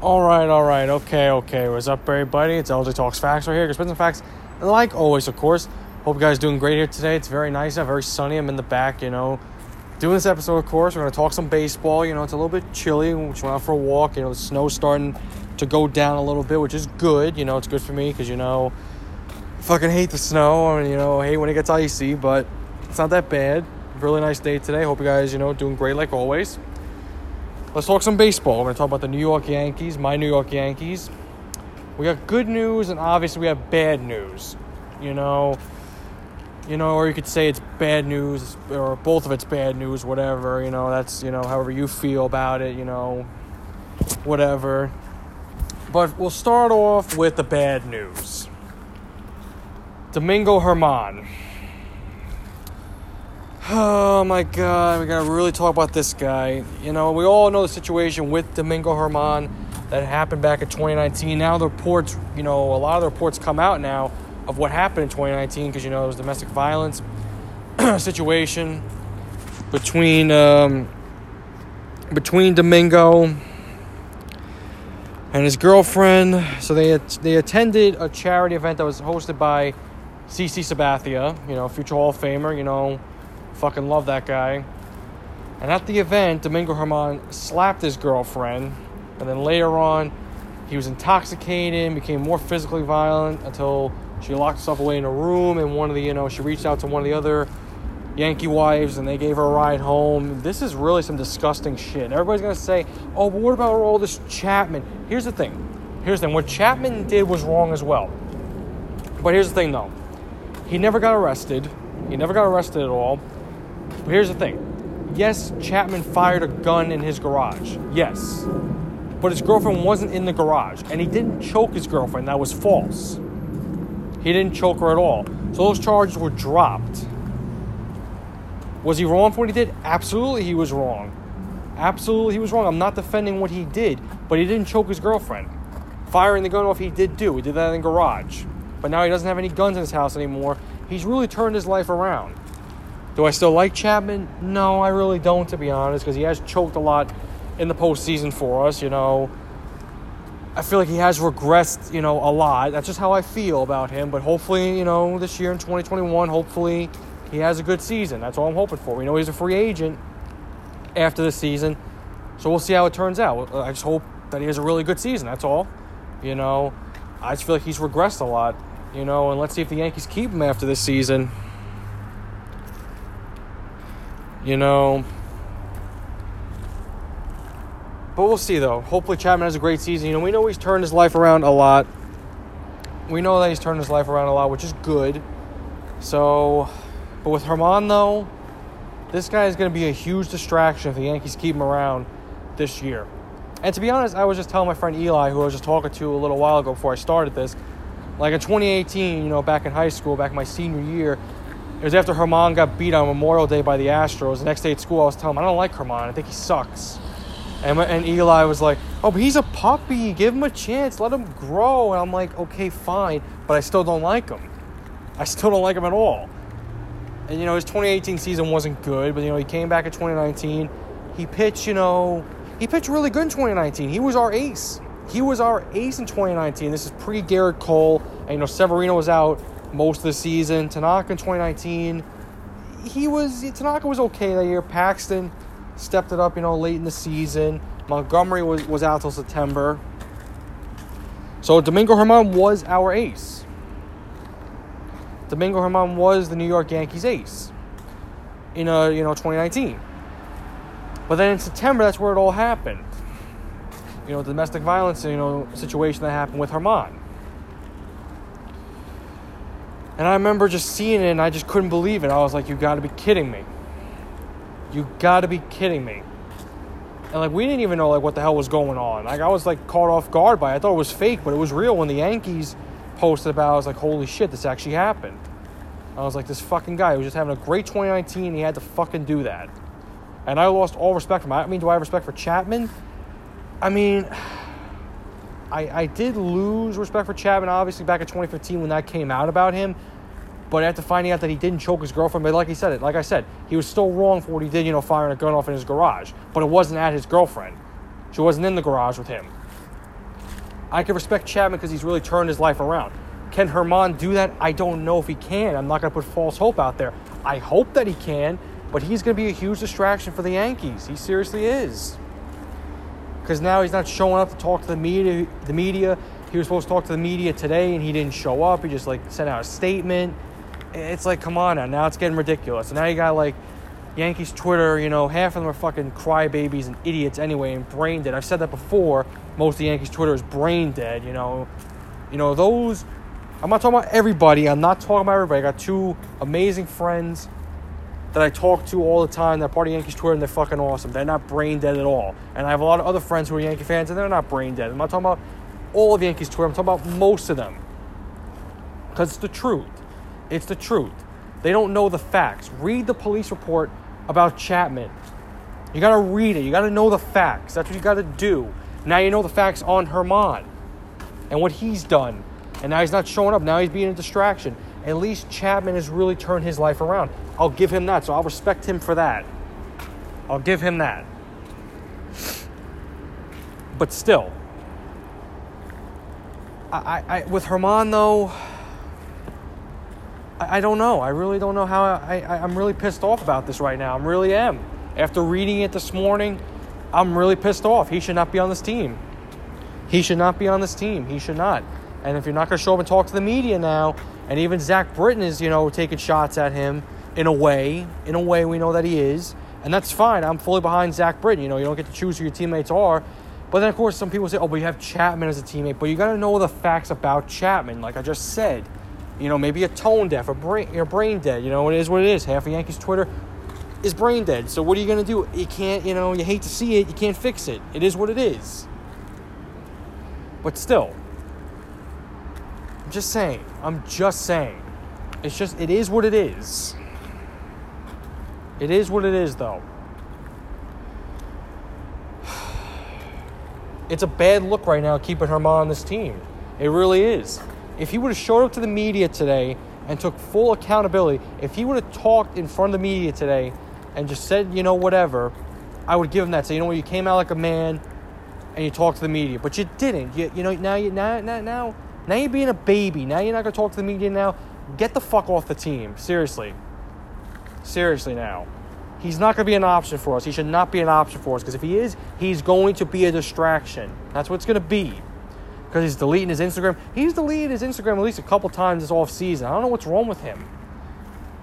All right, all right, okay, okay. What's up, everybody? It's LJ Talks Facts right here. Spin some facts, like always, of course. Hope you guys doing great here today. It's very nice out, very sunny. I'm in the back, you know, doing this episode. Of course, we're gonna talk some baseball. You know, it's a little bit chilly. We went out for a walk. You know, the snow's starting to go down a little bit, which is good. You know, it's good for me because you know, I fucking hate the snow, and you know, hate when it gets icy, but it's not that bad. Really nice day today. Hope you guys, you know, doing great like always. Let's talk some baseball. We're going to talk about the New York Yankees, my New York Yankees. We got good news and obviously we have bad news. You know, you know, or you could say it's bad news or both of it's bad news, whatever, you know, that's, you know, however you feel about it, you know, whatever. But we'll start off with the bad news. Domingo Germán. Oh my god, we gotta really talk about this guy. You know, we all know the situation with Domingo Germán that happened back in 2019. Now the reports, you know, a lot of the reports come out now of what happened in 2019 because you know it was domestic violence situation between um, between Domingo and his girlfriend. So they they attended a charity event that was hosted by CC Sabathia, you know, future Hall of Famer, you know Fucking love that guy. And at the event, Domingo Germán slapped his girlfriend, and then later on, he was intoxicated, became more physically violent until she locked herself away in a room. And one of the, you know, she reached out to one of the other Yankee wives, and they gave her a ride home. This is really some disgusting shit. Everybody's gonna say, "Oh, but what about all this Chapman?" Here's the thing. Here's the thing. What Chapman did was wrong as well. But here's the thing, though. He never got arrested. He never got arrested at all. But here's the thing yes, Chapman fired a gun in his garage. Yes. But his girlfriend wasn't in the garage. And he didn't choke his girlfriend. That was false. He didn't choke her at all. So those charges were dropped. Was he wrong for what he did? Absolutely, he was wrong. Absolutely, he was wrong. I'm not defending what he did, but he didn't choke his girlfriend. Firing the gun off, he did do. He did that in the garage. But now he doesn't have any guns in his house anymore. He's really turned his life around. Do I still like Chapman? No, I really don't, to be honest, because he has choked a lot in the postseason for us. You know, I feel like he has regressed, you know, a lot. That's just how I feel about him. But hopefully, you know, this year in 2021, hopefully he has a good season. That's all I'm hoping for. We know he's a free agent after the season, so we'll see how it turns out. I just hope that he has a really good season. That's all. You know, I just feel like he's regressed a lot. You know, and let's see if the Yankees keep him after this season. You know. But we'll see though. Hopefully Chapman has a great season. You know, we know he's turned his life around a lot. We know that he's turned his life around a lot, which is good. So, but with Germán though, this guy is going to be a huge distraction if the Yankees keep him around this year. And to be honest, I was just telling my friend Eli, who I was just talking to a little while ago before I started this, like in 2018, you know, back in high school, back in my senior year, it was after Germán got beat on Memorial Day by the Astros. The next day at school, I was telling him, I don't like Germán. I think he sucks. And, and Eli was like, Oh, but he's a puppy. Give him a chance. Let him grow. And I'm like, Okay, fine. But I still don't like him. I still don't like him at all. And, you know, his 2018 season wasn't good, but, you know, he came back in 2019. He pitched, you know, he pitched really good in 2019. He was our ace. He was our ace in 2019. This is pre Gerrit Cole. And, you know, Severino was out most of the season. Tanaka in 2019, he was Tanaka was okay that year. Paxton stepped it up, you know, late in the season. Montgomery was, was out till September. So Domingo Germán was our ace. Domingo Germán was the New York Yankees ace in uh, you know 2019. But then in September, that's where it all happened. You know, domestic violence, you know, situation that happened with Germán. And I remember just seeing it and I just couldn't believe it. I was like, you gotta be kidding me. You gotta be kidding me. And like we didn't even know like what the hell was going on. Like I was like caught off guard by it. I thought it was fake, but it was real when the Yankees posted about it. I was like, holy shit, this actually happened. I was like, this fucking guy was just having a great 2019. He had to fucking do that. And I lost all respect for him. I mean, do I have respect for Chapman? I mean, I, I did lose respect for Chapman, obviously, back in 2015 when that came out about him. But after finding out that he didn't choke his girlfriend, but like he said it, like I said, he was still wrong for what he did, you know, firing a gun off in his garage. But it wasn't at his girlfriend. She wasn't in the garage with him. I can respect Chapman because he's really turned his life around. Can Germán do that? I don't know if he can. I'm not going to put false hope out there. I hope that he can, but he's going to be a huge distraction for the Yankees. He seriously is. Because now he's not showing up to talk to the media. The media. He was supposed to talk to the media today, and he didn't show up. He just like sent out a statement. It's like, come on now. Now it's getting ridiculous. And now you got like Yankees Twitter. You know, half of them are fucking crybabies and idiots anyway, and brain dead. I've said that before. Most of the Yankees Twitter is brain dead. You know, you know those I'm not talking about everybody. I'm not talking about everybody. I got two amazing friends that I talk to all the time. They're part of Yankees Twitter and they're fucking awesome. They're not brain dead at all. And I have a lot of other friends who are Yankee fans and they're not brain dead. I'm not talking about all of Yankees Twitter. I'm talking about most of them. Because it's the truth. It's the truth. They don't know the facts. Read the police report about Chapman. You got to read it. You got to know the facts. That's what you got to do. Now you know the facts on Germán and what he's done and now he's not showing up. Now he's being a distraction. At least Chapman has really turned his life around. I'll give him that. So I'll respect him for that. I'll give him that. But still, I, I, with Germán though, I, I don't know. I really don't know how. I, I, I'm really pissed off about this right now. I really am. After reading it this morning, I'm really pissed off. He should not be on this team. He should not be on this team. He should not. And if you're not going to show up and talk to the media now, and even Zach Britton is, you know, taking shots at him in a way, in a way we know that he is, and that's fine. I'm fully behind Zach Britton. You know, you don't get to choose who your teammates are. But then, of course, some people say, oh, but you have Chapman as a teammate. But you got to know the facts about Chapman, like I just said. You know, maybe a tone deaf, a brain, you're brain dead. You know, it is what it is. Half of Yankees Twitter is brain dead. So what are you going to do? You can't, you know, you hate to see it. You can't fix it. It is what it is. But still, I'm just saying. I'm just saying. It's just, it is what it is. It is what it is, though. It's a bad look right now keeping Germán on this team. It really is. If he would have showed up to the media today and took full accountability, if he would have talked in front of the media today and just said, you know, whatever, I would give him that. Say, you know what, you came out like a man and you talked to the media, but you didn't. You, you know, now you now now now now you're being a baby. Now you're not going to talk to the media now. Get the fuck off the team. Seriously. Seriously now. He's not going to be an option for us. He should not be an option for us because if he is, he's going to be a distraction. That's what it's going to be. Because he's deleting his Instagram. He's deleted his Instagram at least a couple times this off season. I don't know what's wrong with him.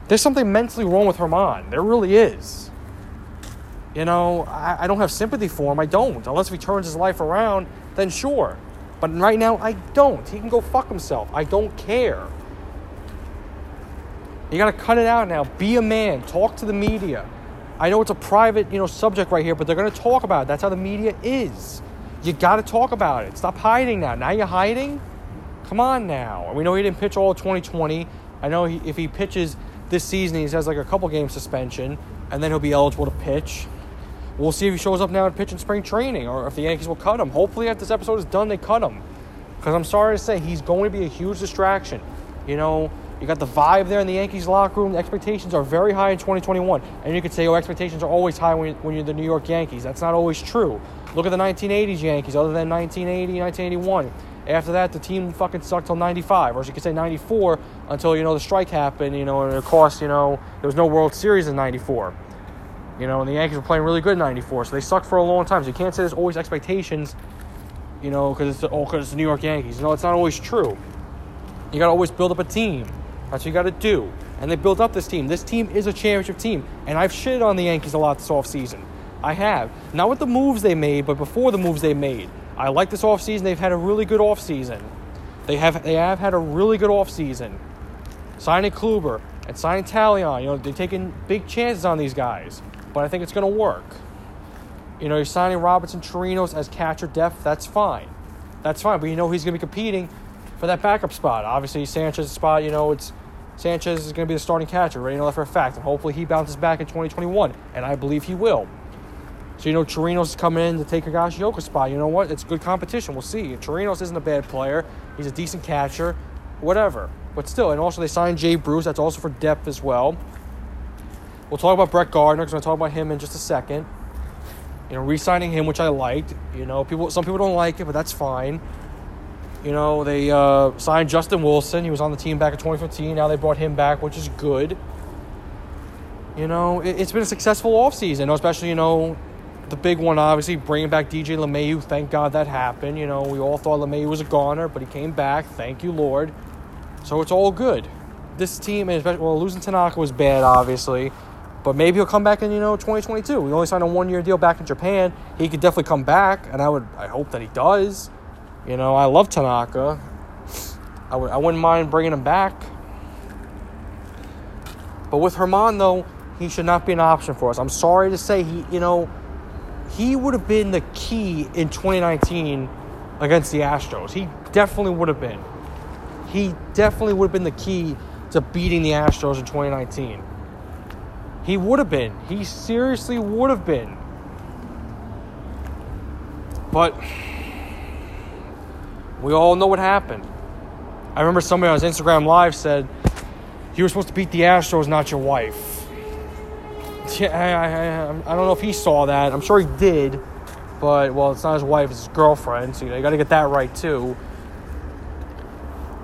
There's something mentally wrong with Germán. There really is. You know, I, I don't have sympathy for him. I don't. Unless he turns his life around, then sure. But right now, I don't. He can go fuck himself. I don't care. You got to cut it out now. Be a man. Talk to the media. I know it's a private, you know, subject right here, but they're to talk about it. That's how the media is. You got to talk about it. Stop hiding now. Now you're hiding? Come on now. We know he didn't pitch all of 2020. I know he, if he pitches this season, he has like a couple game suspension, and then he'll be eligible to pitch. We'll see if he shows up now at pitch in spring training or if the Yankees will cut him. Hopefully, after this episode is done, they cut him. Because I'm sorry to say, he's going to be a huge distraction. You know, you got the vibe there in the Yankees locker room. The expectations are very high in 2021. And you could say, oh, expectations are always high when, when you're the New York Yankees. That's not always true. Look at the 1980s Yankees, other than 1980, 1981. After that, the team fucking sucked till 95, or as you could say 94, until, you know, the strike happened, you know, and it cost, you know, there was no World Series in 94. You know, and the Yankees were playing really good in '94, so they sucked for a long time. So you can't say there's always expectations, you know, because it's oh, because it's the New York Yankees. No, it's not always true. You got to always build up a team. That's what you got to do. And they built up this team. This team is a championship team, and I've shit on the Yankees a lot this offseason. I have. Not with the moves they made, but before the moves they made. I like this offseason. They've had a really good offseason. They have they have had a really good offseason. Signing Kluber and signing Taillon, you know, they're taking big chances on these guys but I think it's going to work. You know, you're signing Robinson Chirinos as catcher depth, that's fine. That's fine, but you know he's going to be competing for that backup spot. Obviously, Sanchez's spot, you know, it's Sanchez is going to be the starting catcher, right? You know that for a fact. And hopefully he bounces back in 2021, and I believe he will. So, you know, Chirinos coming in to take Higashioka's spot. You know what? It's good competition. We'll see. Chirinos isn't a bad player. He's a decent catcher, whatever. But still, and also they signed Jay Bruce. That's also for depth as well. We'll talk about Brett Gardner because I'm going to talk about him in just a second. You know, re-signing him, which I liked. You know, people some people don't like it, but that's fine. You know, they uh, signed Justin Wilson. He was on the team back in 2015. Now they brought him back, which is good. You know, it, has been a successful offseason, especially, you know, the big one, obviously, bringing back DJ LeMahieu. Thank God that happened. You know, we all thought LeMahieu was a goner, but he came back. Thank you, Lord. So it's all good. This team, especially, well, losing Tanaka was bad, obviously. But maybe he'll come back in, you know, 2022. We only signed a one year deal back in Japan. He could definitely come back, and I would, I hope that he does. You know, I love Tanaka. I w- I wouldn't mind bringing him back. But with Germán, though, he should not be an option for us. I'm sorry to say, he, you know, he would have been the key in 2019 against the Astros. He definitely would have been. He definitely would have been the key to beating the Astros in 2019. He would have been. He seriously would have been. But we all know what happened. I remember somebody on his Instagram Live said, You were supposed to beat the Astros, not your wife. Yeah, I, I, I don't know if he saw that. I'm sure he did. But, well, it's not his wife, it's his girlfriend. So you, you got to get that right, too.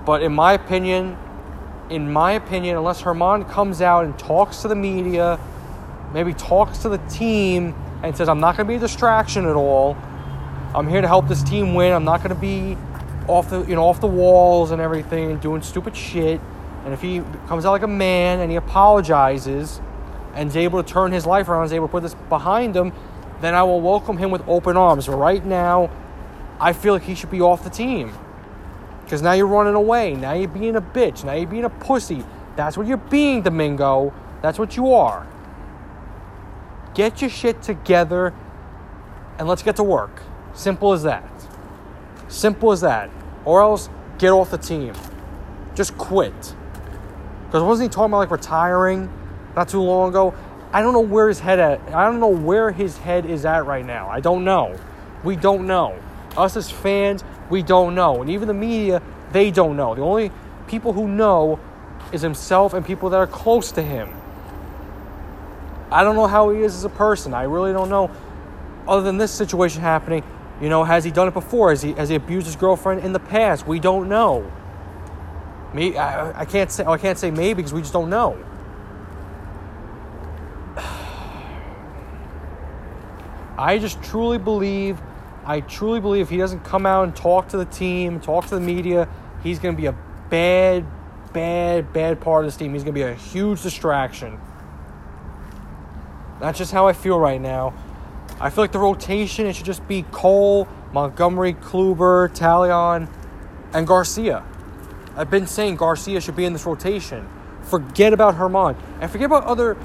But in my opinion, in my opinion, unless Germán comes out and talks to the media, maybe talks to the team and says, I'm not going to be a distraction at all. I'm here to help this team win. I'm not going to be off the you know off the walls and everything and doing stupid shit. And if he comes out like a man and he apologizes and is able to turn his life around, is able to put this behind him, then I will welcome him with open arms. But right now, I feel like he should be off the team. Because now you're running away. Now you're being a bitch. Now you're being a pussy. That's what you're being, Domingo. That's what you are. Get your shit together and let's get to work. Simple as that. Simple as that. Or else get off the team. Just quit. Because wasn't he talking about like retiring not too long ago? I don't know where his head at. I don't know where his head is at right now. I don't know. We don't know. Us as fans, we don't know. And even the media, they don't know. The only people who know is himself and people that are close to him. I don't know how he is as a person. I really don't know. Other than this situation happening, you know, has he done it before? Has he has he abused his girlfriend in the past? We don't know. Me, I, I can't say. I can't say maybe because we just don't know. I just truly believe I truly believe if he doesn't come out and talk to the team, talk to the media, he's going to be a bad, bad, bad part of this team. He's going to be a huge distraction. That's just how I feel right now. I feel like the rotation, it should just be Cole, Montgomery, Kluber, Taillon, and Garcia. I've been saying Garcia should be in this rotation. Forget about Germán. And forget about other.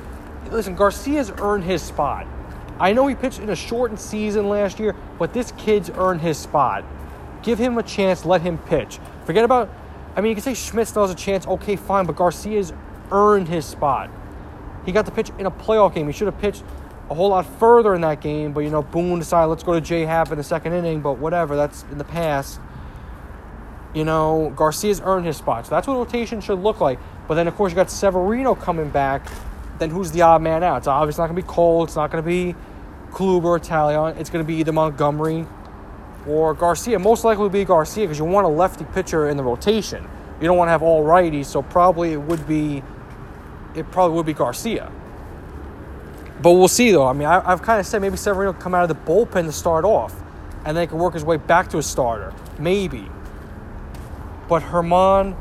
Listen, Garcia's earned his spot. I know he pitched in a shortened season last year, but this kid's earned his spot. Give him a chance, let him pitch. Forget about, I mean, you can say Schmidt still has a chance, okay, fine, but Garcia's earned his spot. He got to pitch in a playoff game. He should have pitched a whole lot further in that game, but you know, Boone decided let's go to J Happ in the second inning, but whatever, that's in the past. You know, Garcia's earned his spot. So that's what rotation should look like. But then, of course, you got Severino coming back then who's the odd man out? It's obviously not going to be Cole. It's not going to be Kluber or Taillon. It's going to be either Montgomery or Garcia. Most likely will be Garcia because you want a lefty pitcher in the rotation. You don't want to have all righties, so probably it would be it probably would be Garcia. But we'll see though. I mean, I, have kind of said maybe Severino come out of the bullpen to start off, and then he can work his way back to a starter, maybe. But Germán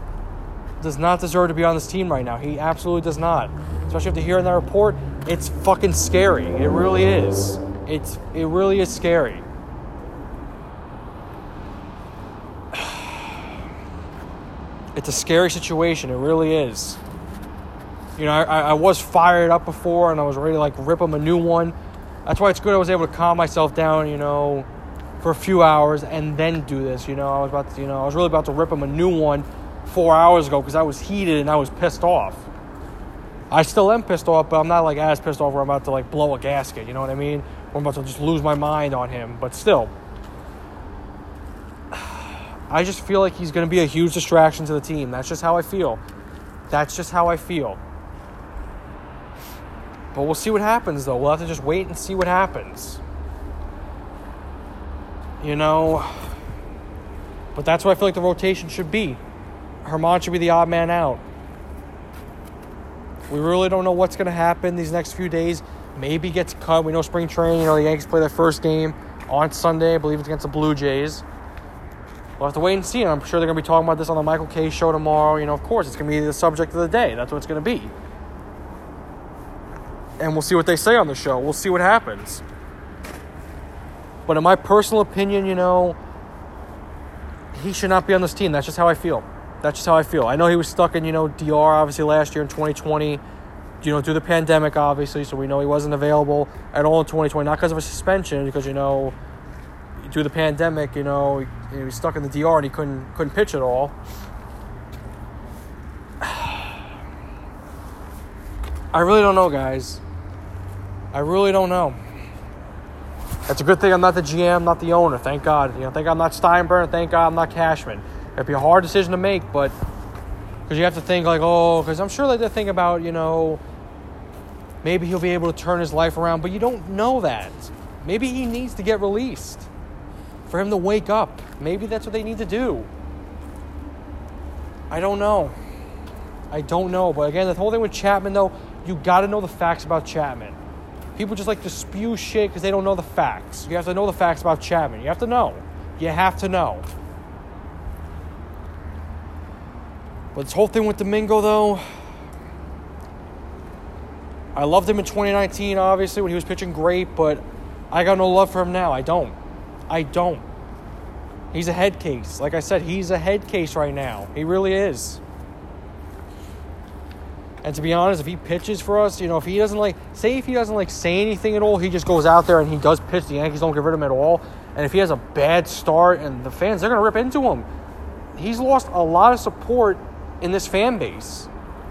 does not deserve to be on this team right now. He absolutely does not especially after hearing that report, it's fucking scary. It really is. It's it really is scary. It's a scary situation. It really is. You know, I, I was fired up before and I was ready to like rip him a new one. That's why it's good I was able to calm myself down, you know, for a few hours and then do this. You know, I was about to, you know, I was really about to rip him a new one four hours ago because I was heated and I was pissed off. I still am pissed off, but I'm not like as pissed off where I'm about to like blow a gasket. You know what I mean? Or I'm about to just lose my mind on him. But still, I just feel like he's going to be a huge distraction to the team. That's just how I feel. That's just how I feel. But we'll see what happens, though. We'll have to just wait and see what happens. You know, But that's what I feel like the rotation should be. Germán should be the odd man out. We really don't know what's going to happen these next few days. Maybe gets cut. We know spring training. You know the Yankees play their first game on Sunday. I believe it's against the Blue Jays. We'll have to wait and see. I'm sure they're going to be talking about this on the Michael Kay show tomorrow. You know, of course, it's going to be the subject of the day. That's what it's going to be. And we'll see what they say on the show. We'll see what happens. But in my personal opinion, you know, he should not be on this team. That's just how I feel. That's just how I feel. I know he was stuck in, you know, DR obviously last year in 2020, you know, through the pandemic, obviously. So we know he wasn't available at all in 2020, not because of a suspension, because, you know, through the pandemic, you know, he was stuck in the DR and he couldn't couldn't pitch at all. I really don't know, guys. I really don't know. That's a good thing I'm not the GM, not the owner. Thank God. You know, thank God I'm not Steinbrenner. Thank God I'm not Cashman. It'd be a hard decision to make, but because you have to think like, oh, because I'm sure like they think about, you know, maybe he'll be able to turn his life around, but you don't know that. Maybe he needs to get released for him to wake up. Maybe that's what they need to do. I don't know. I don't know. But again, the whole thing with Chapman, though, you got to know the facts about Chapman. People just like to spew shit because they don't know the facts. You have to know the facts about Chapman. You have to know. You have to know. But this whole thing with Domingo, though, I loved him in 2019, obviously, when he was pitching great, but I got no love for him now. I don't. I don't. He's a head case. Like I said, he's a head case right now. He really is. And to be honest, if he pitches for us, you know, if he doesn't like, say if he doesn't like say anything at all, he just goes out there and he does pitch. The Yankees don't get rid of him at all. And if he has a bad start and the fans, they're going to rip into him. He's lost a lot of support in this fan base.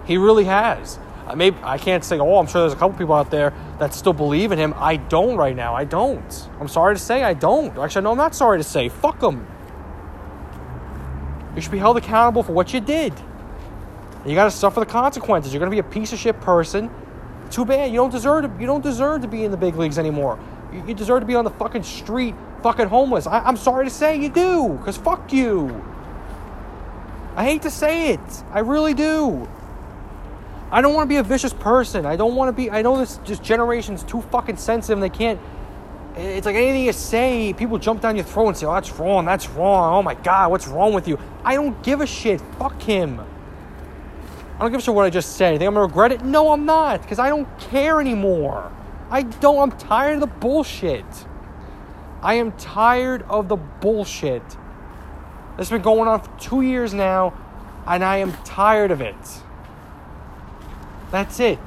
He really has. I maybe I can't say, oh, I'm sure there's a couple people out there that still believe in him. I don't right now. I don't. I'm sorry to say, I don't. Actually, no, I'm not sorry to say. Fuck him. You should be held accountable for what you did. You got to suffer the consequences. You're going to be a piece of shit person. Too bad. You don't deserve to. You don't deserve to be in the big leagues anymore. You, you deserve to be on the fucking street, fucking homeless. I, I'm sorry to say, you do. Cause fuck you. I hate to say it. I really do. I don't want to be a vicious person. I don't want to be. I know this just generation's too fucking sensitive. and They can't. It's like anything you say, people jump down your throat and say, "Oh, that's wrong. That's wrong. Oh my god, what's wrong with you?" I don't give a shit. Fuck him. I don't give a shit what I just said. You think I'm gonna regret it? No, I'm not, because I don't care anymore. I don't. I'm tired of the bullshit. I am tired of the bullshit. This has been going on for two years now, and I am tired of it. That's it.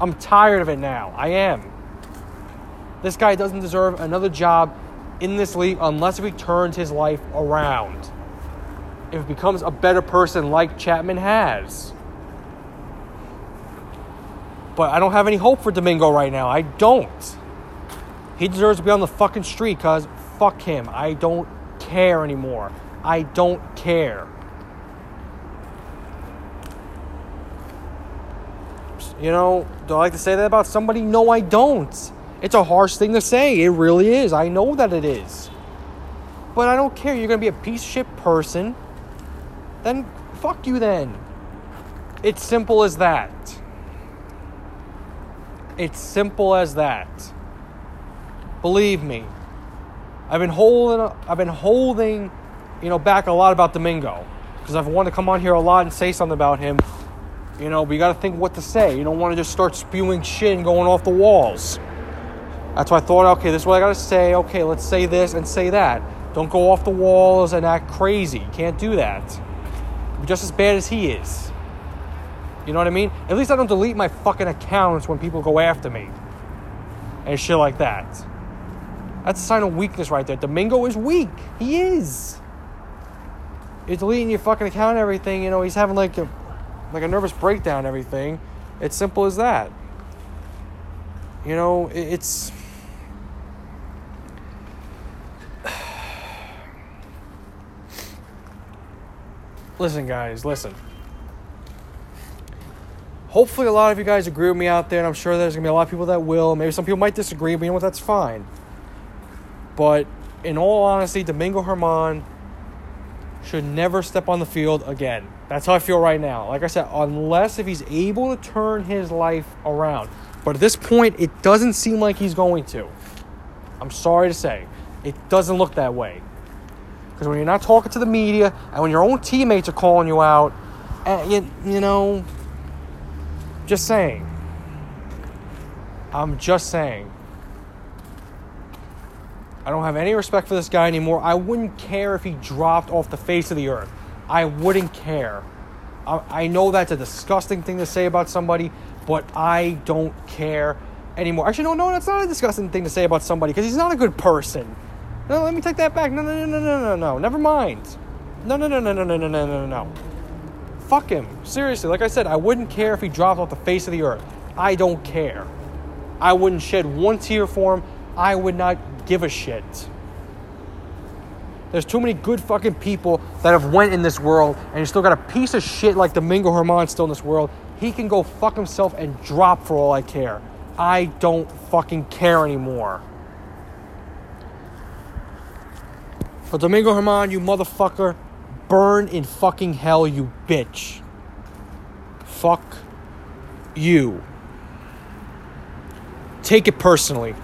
I'm tired of it now. I am. This guy doesn't deserve another job in this league unless he turns his life around. If he becomes a better person like Chapman has. But I don't have any hope for Domingo right now. I don't. He deserves to be on the fucking street because fuck him. I don't care anymore. I don't care. You know, do I like to say that about somebody? No, I don't. It's a harsh thing to say. It really is. I know that it is. But I don't care. You're going to be a piece of shit person. Then fuck you then. It's simple as that. It's simple as that. Believe me. I've been holding I've been holding, you know, back a lot about Domingo because I've wanted to come on here a lot and say something about him. You know, but you got to think what to say. You don't want to just start spewing shit and going off the walls. That's why I thought, okay, this is what I got to say. Okay, let's say this and say that. Don't go off the walls and act crazy. You can't do that. Be just as bad as he is. You know what I mean? At least I don't delete my fucking accounts when people go after me and shit like that. That's a sign of weakness right there. Domingo is weak. He is. You're deleting your fucking account and everything. You know, he's having like a like a nervous breakdown and everything. It's simple as that. You know, it's Listen, guys, listen. Hopefully, a lot of you guys agree with me out there, and I'm sure there's gonna be a lot of people that will. Maybe some people might disagree, but you know what? That's fine. But in all honesty, Domingo Germán should never step on the field again. That's how I feel right now. Like I said, unless if he's able to turn his life around. But at this point, it doesn't seem like he's going to. I'm sorry to say. It doesn't look that way. Because when you're not talking to the media and when your own teammates are calling you out, and you, you know, just saying. I'm just saying. I don't have any respect for this guy anymore. I wouldn't care if he dropped off the face of the earth. I wouldn't care. I, I know that's a disgusting thing to say about somebody, but I don't care anymore. Actually, no, no, that's not a disgusting thing to say about somebody because he's not a good person. No, let me take that back. No, no, no, no, no, no, no. Never mind. No, no, no, no, no, no, no, no, no, no. Fuck him. Seriously, like I said, I wouldn't care if he dropped off the face of the earth. I don't care. I wouldn't shed one tear for him. I would not give a shit. There's too many good fucking people that have went in this world, and you still got a piece of shit like Domingo Germán still in this world. He can go fuck himself and drop for all I care. I don't fucking care anymore. For Domingo Germán, you motherfucker, burn in fucking hell, you bitch. Fuck you. Take it personally.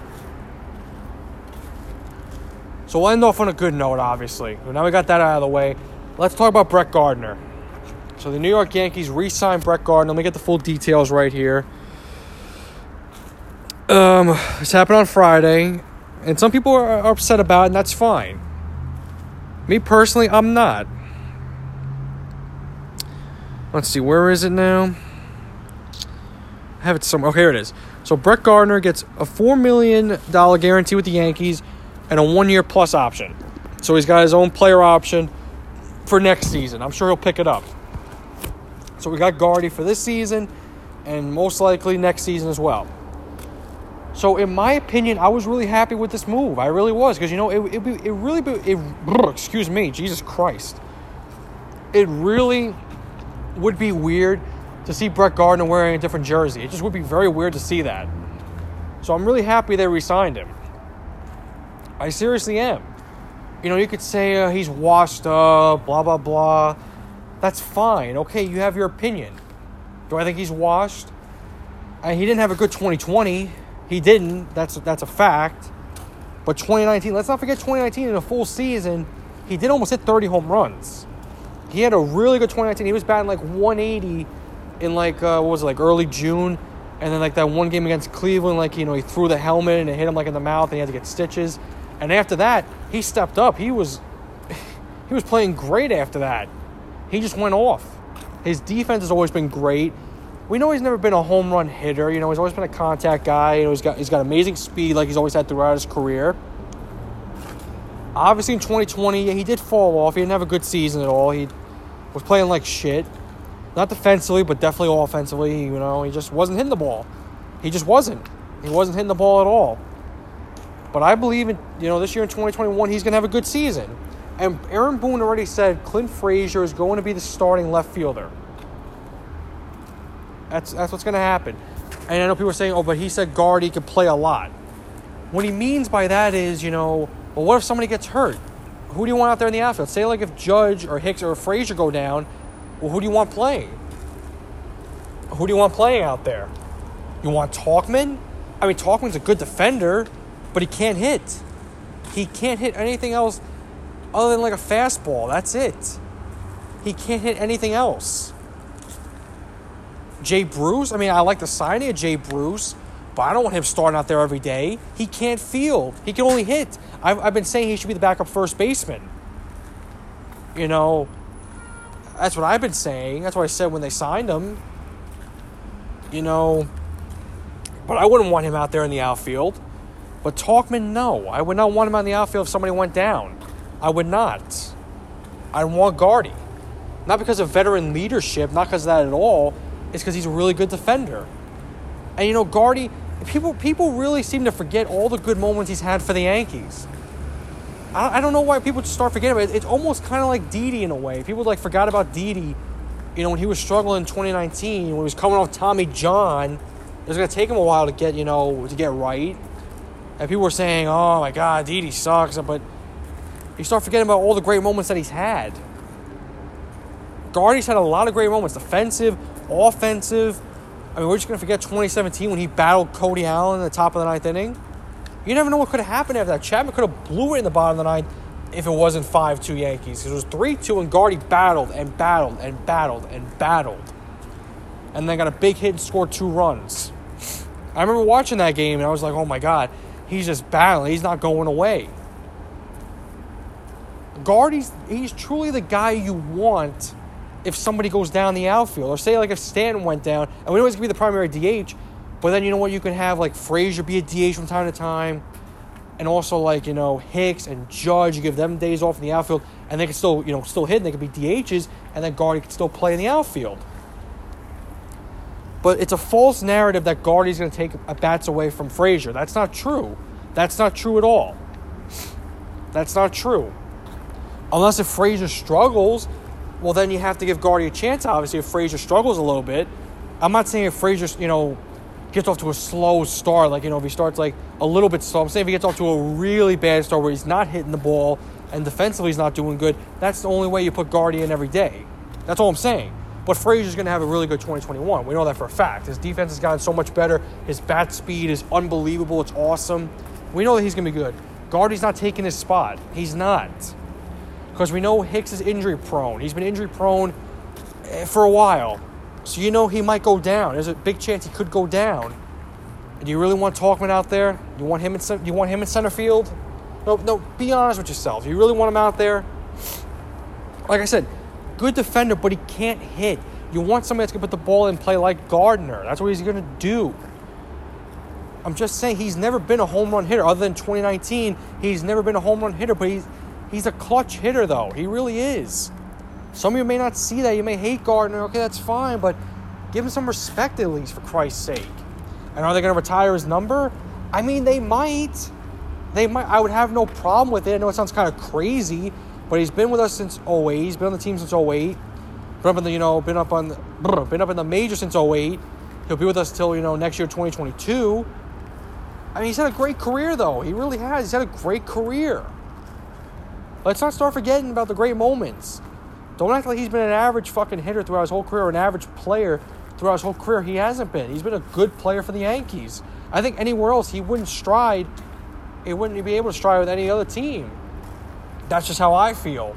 So we'll end off on a good note, obviously. Now we got that out of the way. Let's talk about Brett Gardner. So the New York Yankees re-signed Brett Gardner. Let me get the full details right here. Um, this happened on Friday, and some people are upset about it, and that's fine. Me personally, I'm not. Let's see, where is it now? I have it somewhere. Oh, here it is. So Brett Gardner gets a $4 million guarantee with the Yankees and a one year plus option. So he's got his own player option for next season. I'm sure he'll pick it up. So we got Guardy for this season and most likely next season as well. So in my opinion, I was really happy with this move. I really was because you know it it, it really it excuse me, Jesus Christ. It really would be weird to see Brett Gardner wearing a different jersey. It just would be very weird to see that. So I'm really happy they re-signed him. I seriously am. You know, you could say uh, he's washed up, blah blah blah. That's fine. Okay, you have your opinion. Do I think he's washed? He didn't have a good 2020. He didn't. That's that's a fact. But 2019, let's not forget 2019 in a full season, he did almost hit 30 home runs. He had a really good 2019. He was batting like 180 in like uh, what was it like early June, and then like that one game against Cleveland, like you know he threw the helmet and it hit him like in the mouth, and he had to get stitches. And after that, he stepped up. He was he was playing great after that. He just went off. His defense has always been great. We know he's never been a home run hitter. You know, he's always been a contact guy. You know, he's got he's got amazing speed like he's always had throughout his career. Obviously, in 2020, he did fall off. He didn't have a good season at all. He was playing like shit. Not defensively, but definitely offensively. You know, he just wasn't hitting the ball. He just wasn't. He wasn't hitting the ball at all. But I believe in you know this year in 2021 he's going to have a good season. And Aaron Boone already said Clint Frazier is going to be the starting left fielder. That's that's what's going to happen. And I know people are saying, "Oh, but he said Gardy could play a lot." What he means by that is, you know, well, what if somebody gets hurt? Who do you want out there in the outfield? Say like if Judge or Hicks or Frazier go down, well, who do you want playing? Who do you want playing out there? You want Tauchman? I mean, Tauchman's a good defender but he can't hit. He can't hit anything else other than like a fastball. That's it. He can't hit anything else. Jay Bruce, I mean, I like the signing of Jay Bruce, but I don't want him starting out there every day. He can't field. He can only hit. I've, I've been saying he should be the backup first baseman. You know, that's what I've been saying. That's what I said when they signed him. You know, but I wouldn't want him out there in the outfield. But Tauchman, no. I would not want him on the outfield if somebody went down. I would not. I want Guardy. Not because of veteran leadership, not because of that at all. It's because he's a really good defender. And you know, Guardy, people people really seem to forget all the good moments he's had for the Yankees. I, I don't know why people just start forgetting about it. It's almost kind of like Didi in a way. People like forgot about Didi, you know, when he was struggling in 2019, when he was coming off Tommy John. It was going to take him a while to get, you know, to get right. And people were saying, oh my God, Didi sucks. But you start forgetting about all the great moments that he's had. Guardy's had a lot of great moments, defensive, offensive. I mean, we're just gonna forget 2017 when he battled Cody Allen in the top of the ninth inning. You never know what could have happened after that. Chapman could have blew it in the bottom of the ninth if it wasn't 5-2 Yankees. It was 3-2 and Guardy battled and battled and battled and battled. And then got a big hit and scored two runs. I remember watching that game and I was like, oh my God, he's just battling. He's not going away. Guardy's he's he's truly the guy you want if somebody goes down the outfield. Or say like if Stanton went down, and we know he's gonna be the primary DH, but then you know what, you can have like Frazier be a DH from time to time. And also like, you know, Hicks and Judge, you give them days off in the outfield and they can still, you know, still hit and they could be DHs and then Guardy can still play in the outfield. But it's a false narrative that Guardy's going to take bats away from Frazier. That's not true. That's not true at all. That's not true. Unless if Frazier struggles, well, then you have to give Guardy a chance. Obviously, if Frazier struggles a little bit, I'm not saying if Frazier, you know, gets off to a slow start, like you know, if he starts like a little bit slow. I'm saying if he gets off to a really bad start where he's not hitting the ball and defensively he's not doing good, that's the only way you put Guardy in every day. That's all I'm saying. But Frazier's going to have a really good 2021. We know that for a fact. His defense has gotten so much better. His bat speed is unbelievable. It's awesome. We know that he's going to be good. Guardy's not taking his spot. He's not. Because we know Hicks is injury prone. He's been injury prone eh, for a while. So you know he might go down. There's a big chance he could go down. And do you really want Tauchman out there? You want him in you want him in center field? No, no. Be honest with yourself. You really want him out there? Like I said, good defender, but he can't hit. You want somebody that's gonna put the ball in play like Gardner. That's what he's gonna do. I'm just saying he's never been a home run hitter. Other than 2019, he's never been a home run hitter, but he's he's a clutch hitter though. He really is. Some of you may not see that. You may hate Gardner. Okay, that's fine, but give him some respect at least, for Christ's sake. And are they going to retire his number? I mean, they might. They might. I would have no problem with it. I know it sounds kind of crazy, but he's been with us since 08. He's been on the team since 08. Been up in the, you know, been up on, the, been up in the major since 08. He'll be with us till you know next year, 2022. I mean, he's had a great career though. He really has. He's had a great career. Let's not start forgetting about the great moments. Don't act like he's been an average fucking hitter throughout his whole career, or an average player throughout his whole career. He hasn't been. He's been a good player for the Yankees. I think anywhere else he wouldn't stride. He wouldn't be able to stride with any other team. That's just how I feel.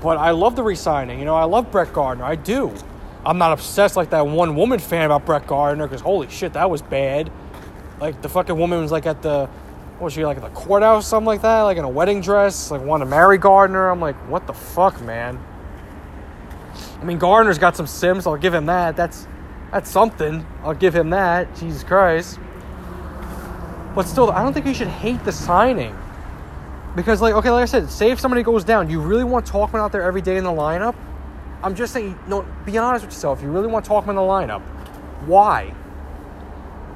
But I love the resigning. You know, I love Brett Gardner. I do. I'm not obsessed like that one woman fan about Brett Gardner because holy shit, that was bad. Like the fucking woman was like at the what was she like at the courthouse, something like that, like in a wedding dress, like wanted to marry Gardner. I'm like, what the fuck, man? I mean, Gardner's got some sims. I'll give him that. That's that's something. I'll give him that. Jesus Christ. But still, I don't think you should hate the signing. Because, like, okay, like I said, say if somebody goes down, you really want Tauchman out there every day in the lineup? I'm just saying, no, be honest with yourself. You really want Tauchman in the lineup? Why?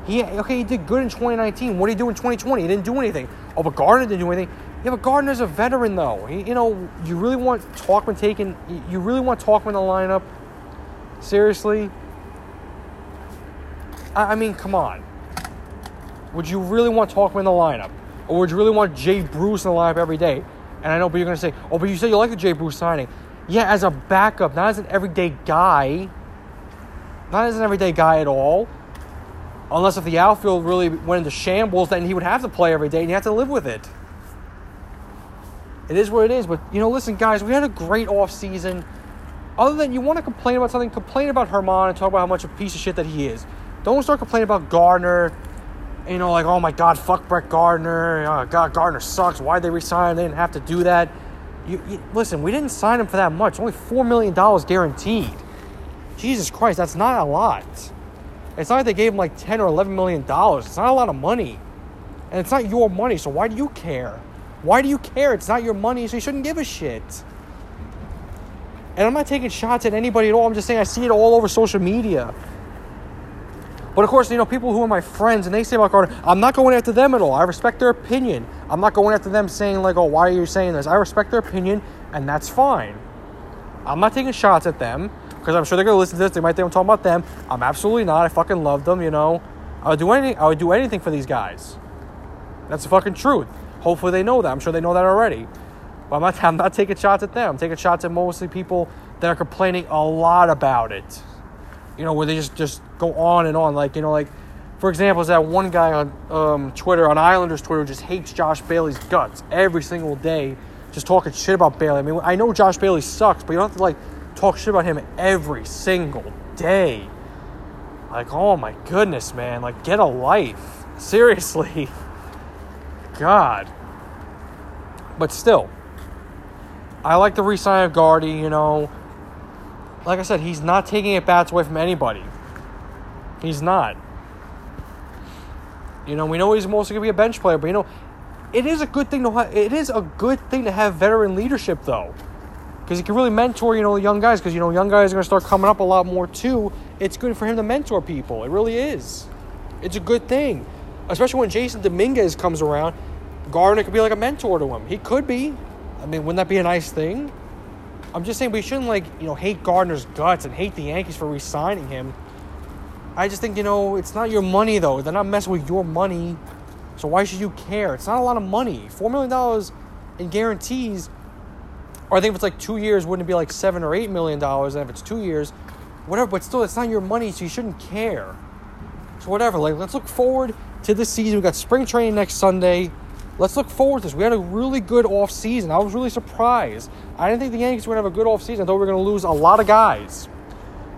He okay, he did good in 2019. What did he do in 2020? He didn't do anything. Oh, but Gardner didn't do anything. Yeah, but Gardner's a veteran though. He, you know, you really want Tauchman taken. You really want Tauchman in the lineup? Seriously? I, I mean, come on. Would you really want Tauchman in the lineup, or would you really want Jay Bruce in the lineup every day? And I know, but you're gonna say, oh, but you said you like the Jay Bruce signing. Yeah, as a backup, not as an everyday guy. Not as an everyday guy at all. Unless if the outfield really went into shambles, then he would have to play every day and you have to live with it. It is what it is. But, you know, listen, guys, we had a great off season. Other than you want to complain about something, complain about Germán and talk about how much a piece of shit that he is. Don't start complaining about Gardner. You know, like, oh my God, fuck Brett Gardner. Oh, God, Gardner sucks. Why'd they resign? They didn't have to do that. You, you, listen, we didn't sign him for that much. Only $4 million guaranteed. Jesus Christ, that's not a lot. It's not like they gave him like 10 or 11 million dollars. It's not a lot of money. And it's not your money, so why do you care? Why do you care? It's not your money, so you shouldn't give a shit. And I'm not taking shots at anybody at all. I'm just saying I see it all over social media. But of course, you know, people who are my friends and they say about Gardner, I'm not going after them at all. I respect their opinion. I'm not going after them saying, like, oh, why are you saying this? I respect their opinion, and that's fine. I'm not taking shots at them because I'm sure they're gonna listen to this. They might think I'm talking about them. I'm absolutely not. I fucking love them. You know, I would do anything. I would do anything for these guys. That's the fucking truth. Hopefully they know that. I'm sure they know that already. But I'm not, I'm not taking shots at them. I'm taking shots at mostly people that are complaining a lot about it. You know, where they just, just go on and on. Like, you know, like, for example, is that one guy on um, Twitter, on Islanders Twitter, just hates Josh Bailey's guts every single day, just talking shit about Bailey. I mean, I know Josh Bailey sucks, but you don't have to, like, talk shit about him every single day. Like, oh my goodness, man. Like, get a life. Seriously. God. But still, I like the resign of Gardy, you know. Like I said, he's not taking it bats away from anybody. He's not. You know, we know he's mostly gonna be a bench player, but you know, it is a good thing to have. It is a good thing to have veteran leadership, though, because he can really mentor, you know, young guys. Because you know, young guys are gonna start coming up a lot more too. It's good for him to mentor people. It really is. It's a good thing, especially when Jasson Dominguez comes around. Gardner could be like a mentor to him. He could be. I mean, wouldn't that be a nice thing? I'm just saying we shouldn't like you know hate Gardner's guts and hate the Yankees for re-signing him. I just think you know it's not your money though. They're not messing with your money, so why should you care? It's not a lot of money. Four million dollars in guarantees, or I think if it's like two years, wouldn't it be like seven or eight million dollars? And if it's two years, whatever. But still, it's not your money, so you shouldn't care. So whatever. Like let's look forward to this season. We got spring training next Sunday let's look forward to this. We had a really good off season. I was really surprised. I didn't think the Yankees were gonna have a good off season. I thought we were gonna lose a lot of guys.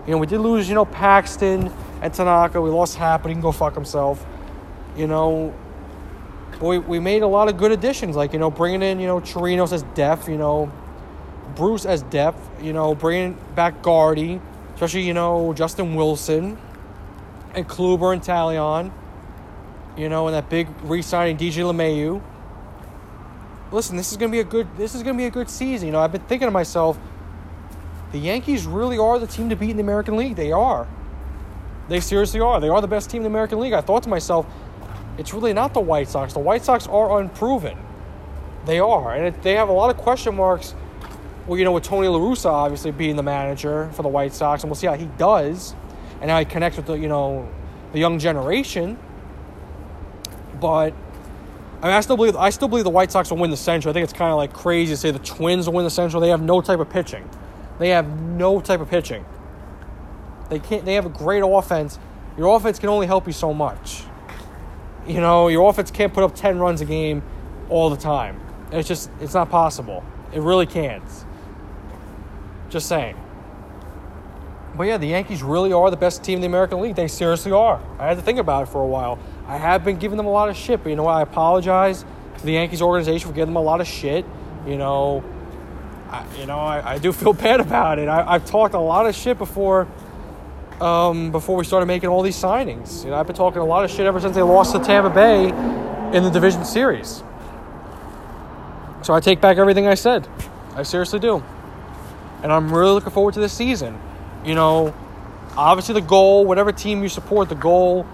You know, we did lose, you know, Paxton and Tanaka. We lost Happ, but he can go fuck himself. You know, we, we made a lot of good additions, like, you know, bringing in, you know, Chirinos as def, you know, Bruce as def, you know, bringing back Gardy, especially, you know, Justin Wilson and Kluber and Taillon you know, and that big re-signing DJ LeMahieu. Listen, this is gonna be a good. This is gonna be a good season. You know, I've been thinking to myself, the Yankees really are the team to beat in the American League. They are. They seriously are. They are the best team in the American League. I thought to myself, it's really not the White Sox. The White Sox are unproven. They are, and it, they have a lot of question marks. Well, you know, with Tony La Russa obviously being the manager for the White Sox, and we'll see how he does, and how he connects with the you know the young generation. But I mean, I still believe I still believe the White Sox will win the Central. I think it's kind of like crazy to say the Twins will win the Central. They have no type of pitching. They have no type of pitching. They can't. They have a great offense. Your offense can only help you so much. You know, your offense can't put up ten runs a game all the time. It's just it's not possible. It really can't. Just saying. But yeah, the Yankees really are the best team in the American League. They seriously are. I had to think about it for a while. I have been giving them a lot of shit, but you know what? I apologize to the Yankees organization for giving them a lot of shit. You know, I, you know, I, I do feel bad about it. I, have talked a lot of shit before, um, before we started making all these signings. You know, I've been talking a lot of shit ever since they lost to Tampa Bay in the division series. So I take back everything I said. I seriously do. And I'm really looking forward to this season. You know, obviously the goal, whatever team you support, the goal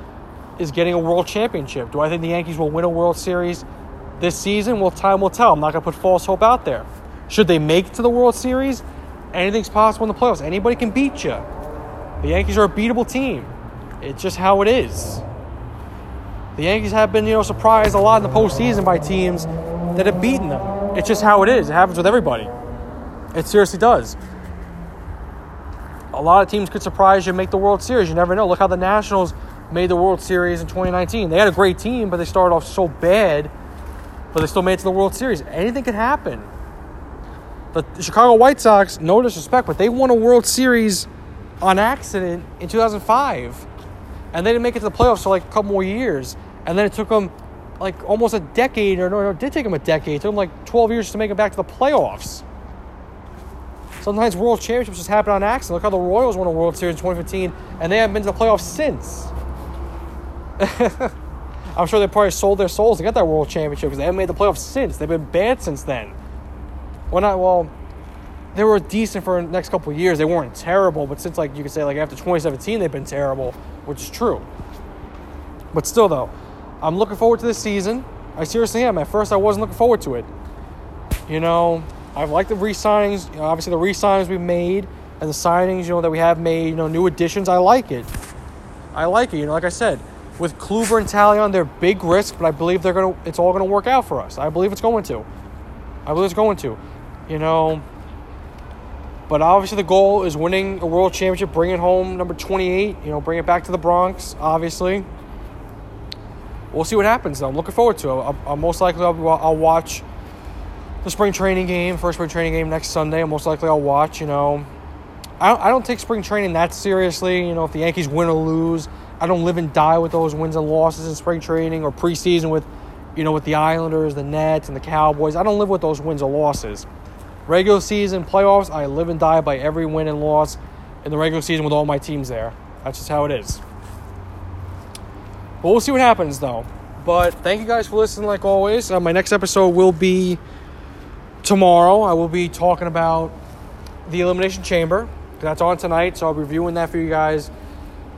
is getting a world championship. Do I think the Yankees will win a World Series this season? Well, time will tell. I'm not going to put false hope out there. Should they make it to the World Series? Anything's possible in the playoffs. Anybody can beat you. The Yankees are a beatable team. It's just how it is. The Yankees have been, you know, surprised a lot in the postseason by teams that have beaten them. It's just how it is. It happens with everybody. It seriously does. A lot of teams could surprise you and make the World Series. You never know. Look how the Nationals made the World Series in 2019. They had a great team, but they started off so bad, but they still made it to the World Series. Anything could happen. The Chicago White Sox, no disrespect, but they won a World Series on accident in 2005. And they didn't make it to the playoffs for like a couple more years. And then it took them like almost a decade, or no, no, it did take them a decade. It took them like 12 years to make it back to the playoffs. Sometimes World Championships just happen on accident. Look how the Royals won a World Series in 2015, and they haven't been to the playoffs since. I'm sure they probably sold their souls to get that world championship because they haven't made the playoffs since. They've been bad since then. Well, not well. They were decent for the next couple years. They weren't terrible, but since like you could say like after 2017 they've been terrible, which is true. But still though, I'm looking forward to this season. I seriously am. At first I wasn't looking forward to it. You know, I've liked the re-signings. You know, obviously the re-signings we've made and the signings, you know, that we have made, you know, new additions. I like it. I like it. You know, like I said, with Kluber and Taillon, they're big risks, but I believe they're gonna. It's all gonna work out for us. I believe it's going to. I believe it's going to. You know, but obviously the goal is winning a world championship, bring it home, number 28. You know, bring it back to the Bronx. Obviously, we'll see what happens. Though I'm looking forward to it. I'll, I'll most likely I'll, I'll watch the spring training game, first spring training game next Sunday. Most likely I'll watch. You know, I don't, I don't take spring training that seriously. You know, if the Yankees win or lose, I don't live and die with those wins and losses in spring training or preseason with, you know, with the Islanders, the Nets, and the Cowboys. I don't live with those wins or losses. Regular season, playoffs, I live and die by every win and loss in the regular season with all my teams there. That's just how it is. But we'll see what happens, though. But thank you guys for listening, like always. Uh, my next episode will be tomorrow. I will be talking about the Elimination Chamber. That's on tonight, so I'll be reviewing that for you guys.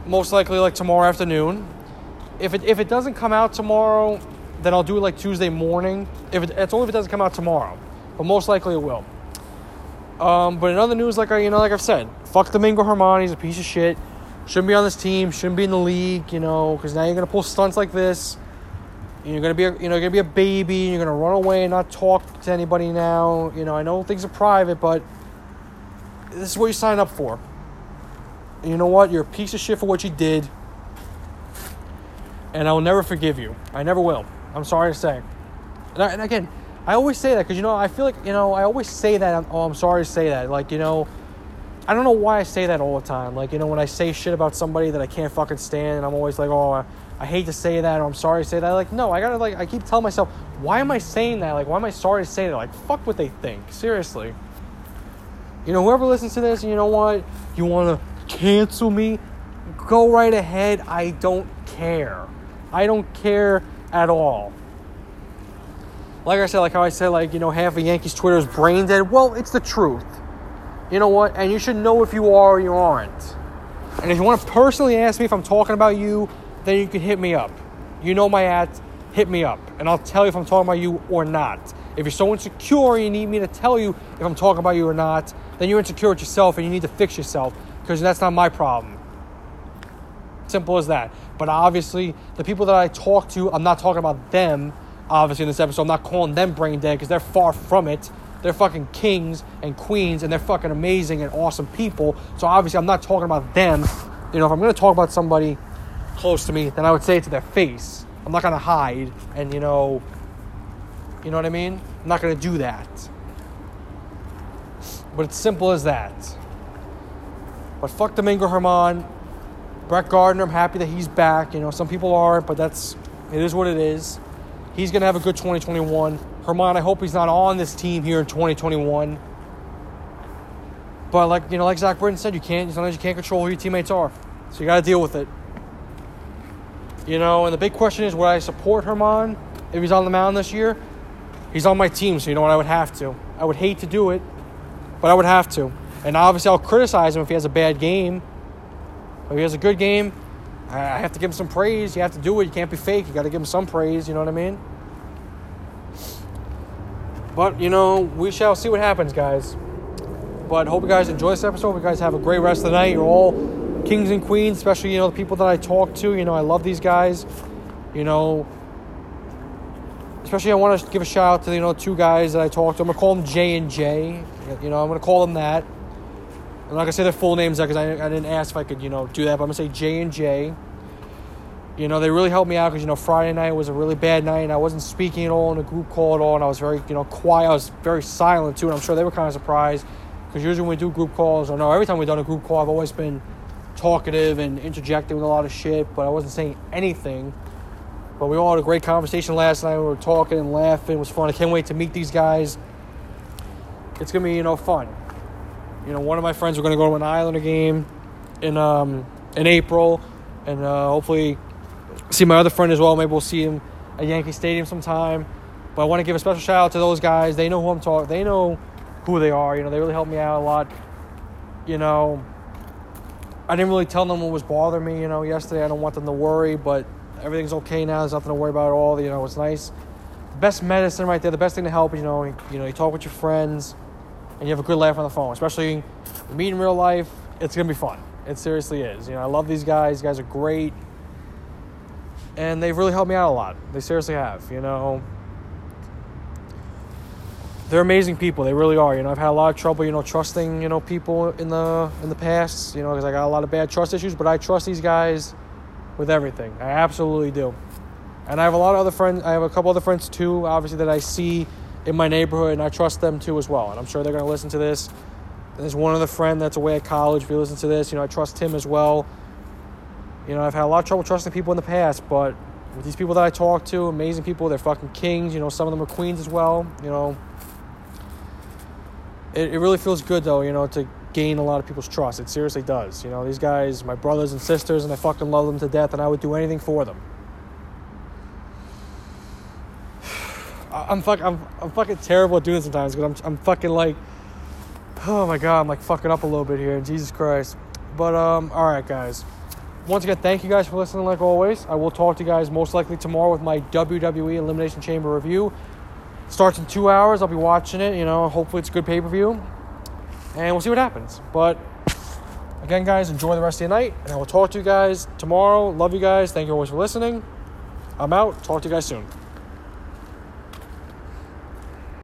Most likely, like tomorrow afternoon. If it if it doesn't come out tomorrow, then I'll do it like Tuesday morning. If it, it's only if it doesn't come out tomorrow, but most likely it will. Um, but in other news, like I, you know, like I've said, fuck Domingo Germán. He's a piece of shit. Shouldn't be on this team. Shouldn't be in the league. You know, because now you're gonna pull stunts like this. You're gonna be, a, you know, you're gonna be a baby. You're gonna run away and not talk to anybody now. You know, I know things are private, but this is what you sign up for. You know what? You're a piece of shit for what you did, and I will never forgive you. I never will. I'm sorry to say. And, I, and again, I always say that because you know I feel like you know I always say that. Oh, I'm sorry to say that. Like you know, I don't know why I say that all the time. Like you know when I say shit about somebody that I can't fucking stand, and I'm always like, oh, I, I hate to say that, or I'm sorry to say that. Like no, I gotta like I keep telling myself, why am I saying that? Like why am I sorry to say that? Like fuck what they think. Seriously. You know whoever listens to this, you know what, you want to cancel me, go right ahead. I don't care. I don't care at all like I said, like how I said, like, you know, half of Yankees Twitter is brain dead. Well, it's the truth. You know what? And you should know if you are or you aren't. And if you want to personally ask me if I'm talking about you, then you can hit me up. You know my at, hit me up. And I'll tell you if I'm talking about you or not. If you're so insecure and you need me to tell you if I'm talking about you or not, then you're insecure with yourself and you need to fix yourself because that's not my problem. Simple as that. But obviously, the people that I talk to, I'm not talking about them obviously in this episode. I'm not calling them brain dead because they're far from it. They're fucking kings and queens and they're fucking amazing and awesome people. So obviously I'm not talking about them. You know, if I'm gonna talk about somebody close to me, then I would say it to their face. I'm not gonna hide and you know you know what I mean? I'm not gonna do that. But it's simple as that. But fuck Domingo Germán. Brett Gardner, I'm happy that he's back. You know, some people aren't, but that's it is what it is. He's to have a good 2021. Germán, I hope he's not on this team here in 2021. But like you know, like Zach Britton said, you can't sometimes you can't control who your teammates are, so you got to deal with it. You know, and the big question is, would I support Germán if he's on the mound this year? He's on my team, so you know what? I would have to. I would hate to do it, but I would have to. And obviously, I'll criticize him if he has a bad game. If he has a good game, I have to give him some praise. You have to do it. You can't be fake. You got to give him some praise. You know what I mean? But, you know, we shall see what happens, guys. But hope you guys enjoy this episode. Hope you guys have a great rest of the night. You're all kings and queens, especially, you know, the people that I talk to. You know, I love these guys. You know, especially I want to give a shout out to, you know, two guys that I talked to. I'm going to call them J and J. You know, I'm going to call them that. I'm not gonna say their full names because I, I didn't ask if I could, you know, do that. But I'm gonna say J and J. You know, they really helped me out because you know Friday night was a really bad night, and I wasn't speaking at all in a group call at all, and I was very, you know, quiet. I was very silent too, and I'm sure they were kind of surprised because usually when we do group calls, or no, every time we've done a group call, I've always been talkative and interjecting with a lot of shit, but I wasn't saying anything. But we all had a great conversation last night. We were talking and laughing. It was fun. I can't wait to meet these guys. It's gonna be, you know, fun. You know, one of my friends are going to go to an Islander game in um, in April, and uh, hopefully see my other friend as well. Maybe we'll see him at Yankee Stadium sometime. But I want to give a special shout out to those guys. They know who I'm talking. They know who they are. You know, they really helped me out a lot. You know, I didn't really tell them what was bothering me. You know, yesterday I don't want them to worry, but everything's okay now. There's nothing to worry about at all. You know, it's nice. The best medicine right there. The best thing to help. You know, you know, you talk with your friends and you have a good laugh on the phone, especially meet in real life. It's gonna be fun. It seriously is. You know, I love these guys. You guys are great, and they've really helped me out a lot. They seriously have. You know, they're amazing people. They really are. You know, I've had a lot of trouble, you know, trusting, you know, people in the in the past, you know, because I got a lot of bad trust issues. But I trust these guys with everything. I absolutely do. And I have a lot of other friends. I have a couple other friends too, obviously that I see in my neighborhood, and I trust them too as well. And I'm sure they're going to listen to this. There's one other friend that's away at college. If you listen to this, you know, I trust him as well. You know, I've had a lot of trouble trusting people in the past, but with these people that I talk to, amazing people, they're fucking kings. You know, some of them are queens as well. You know, it, it really feels good though, you know, to gain a lot of people's trust. It seriously does. You know, these guys, my brothers and sisters, and I fucking love them to death, and I would do anything for them. I'm fuck, I'm, I'm fucking terrible at doing sometimes because I'm, I'm fucking like, oh my god, I'm like fucking up a little bit here. Jesus Christ. But um, all right, guys. Once again, thank you guys for listening. Like always, I will talk to you guys most likely tomorrow with my WWE Elimination Chamber review. Starts in two hours. I'll be watching it. You know, hopefully it's a good pay per view, and we'll see what happens. But again, guys, enjoy the rest of your night, and I will talk to you guys tomorrow. Love you guys. Thank you always for listening. I'm out. Talk to you guys soon.